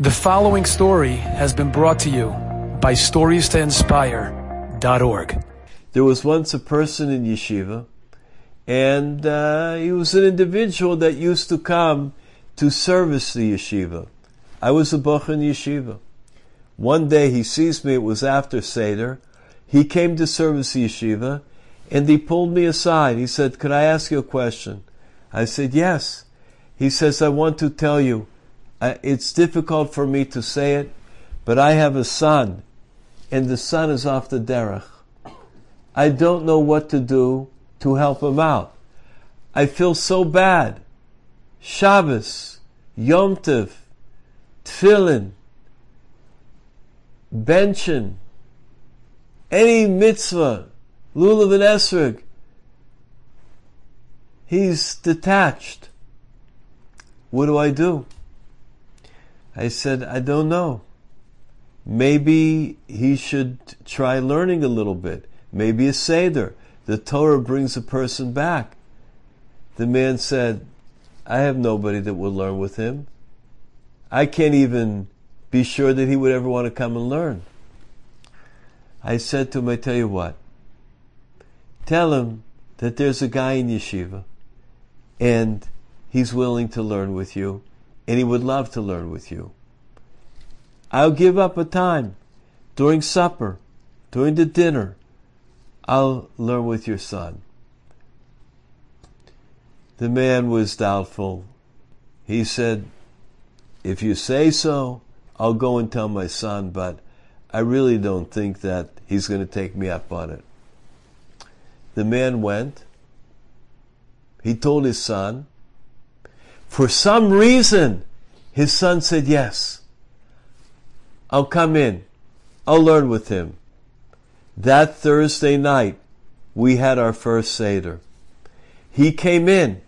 The following story has been brought to you by StoriesToInspire.org. There was once a person in yeshiva, and uh, he was an individual that used to come to service the yeshiva. I was a boch in yeshiva. One day he sees me, it was after Seder. He came to service the yeshiva, and he pulled me aside. He said, Could I ask you a question? I said, Yes. He says, I want to tell you, it's difficult for me to say it, but I have a son, and the son is off the derech. I don't know what to do to help him out. I feel so bad. Shabbos, Yom Tov, Tefillin, Benchen, any mitzvah, Lulav and Esrog, he's detached. What do I do? I said, I don't know. Maybe he should try learning a little bit. Maybe a Seder. The Torah brings a person back. The man said, I have nobody that will learn with him. I can't even be sure that he would ever want to come and learn. I said to him, I tell you what, tell him that there's a guy in yeshiva and he's willing to learn with you and he would love to learn with you. I'll give up a time during supper, during the dinner. I'll learn with your son. The man was doubtful. He said, If you say so, I'll go and tell my son, but I really don't think that he's going to take me up on it. The man went. He told his son, for some reason, his son said, Yes, I'll come in. I'll learn with him. That Thursday night, we had our first Seder. He came in.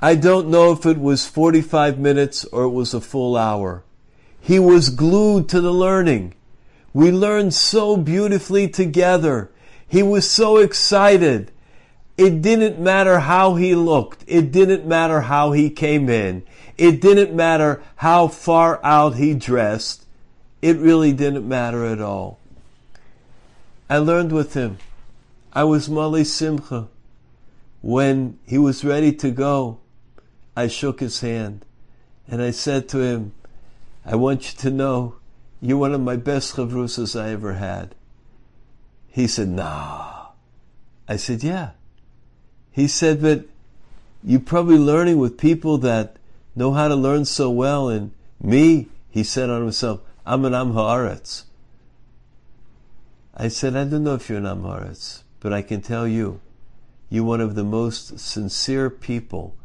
I don't know if it was 45 minutes or it was a full hour. He was glued to the learning. We learned so beautifully together. He was so excited. It didn't matter how he looked. It didn't matter how he came in. It didn't matter how far out he dressed. It really didn't matter at all. I learned with him. I was Mali Simcha. When he was ready to go, I shook his hand and I said to him, I want you to know you're one of my best chavrusas I ever had. He said, Nah. I said, Yeah. He said, but you're probably learning with people that know how to learn so well. And me, he said on himself, I'm an Haaretz. I said, I don't know if you're an Am Haaretz, but I can tell you, you're one of the most sincere people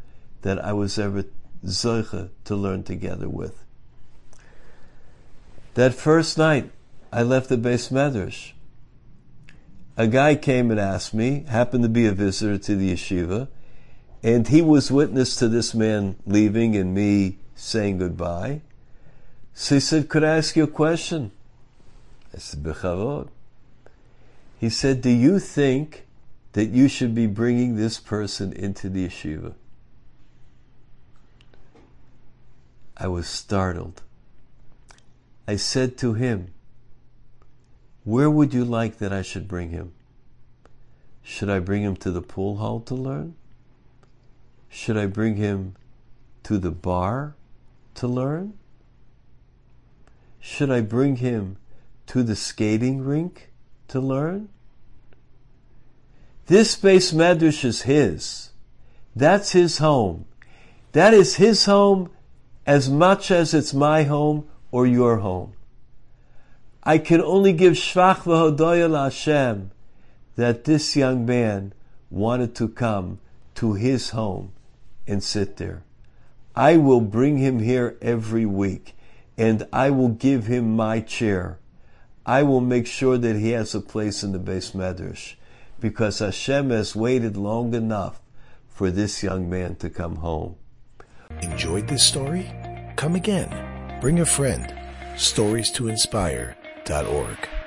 that I was ever zoiche to learn together with. That first night, I left the beis medrash a guy came and asked me, happened to be a visitor to the yeshiva, and he was witness to this man leaving and me saying goodbye. So he said, Could I ask you a question? I said, Bechavod. He said, Do you think that you should be bringing this person into the yeshiva? I was startled. I said to him, where would you like that I should bring him? Should I bring him to the pool hall to learn? Should I bring him to the bar to learn? Should I bring him to the skating rink to learn? This beis medrash is his. That's his home. That is his home as much as it's my home or your home. I can only give shvach v'hodoya Hashem that this young man wanted to come to his home and sit there. I will bring him here every week and I will give him my chair. I will make sure that he has a place in the beis medrash because Hashem has waited long enough for this young man to come home. Enjoyed this story? Come again. Bring a friend. Stories to inspire dot org.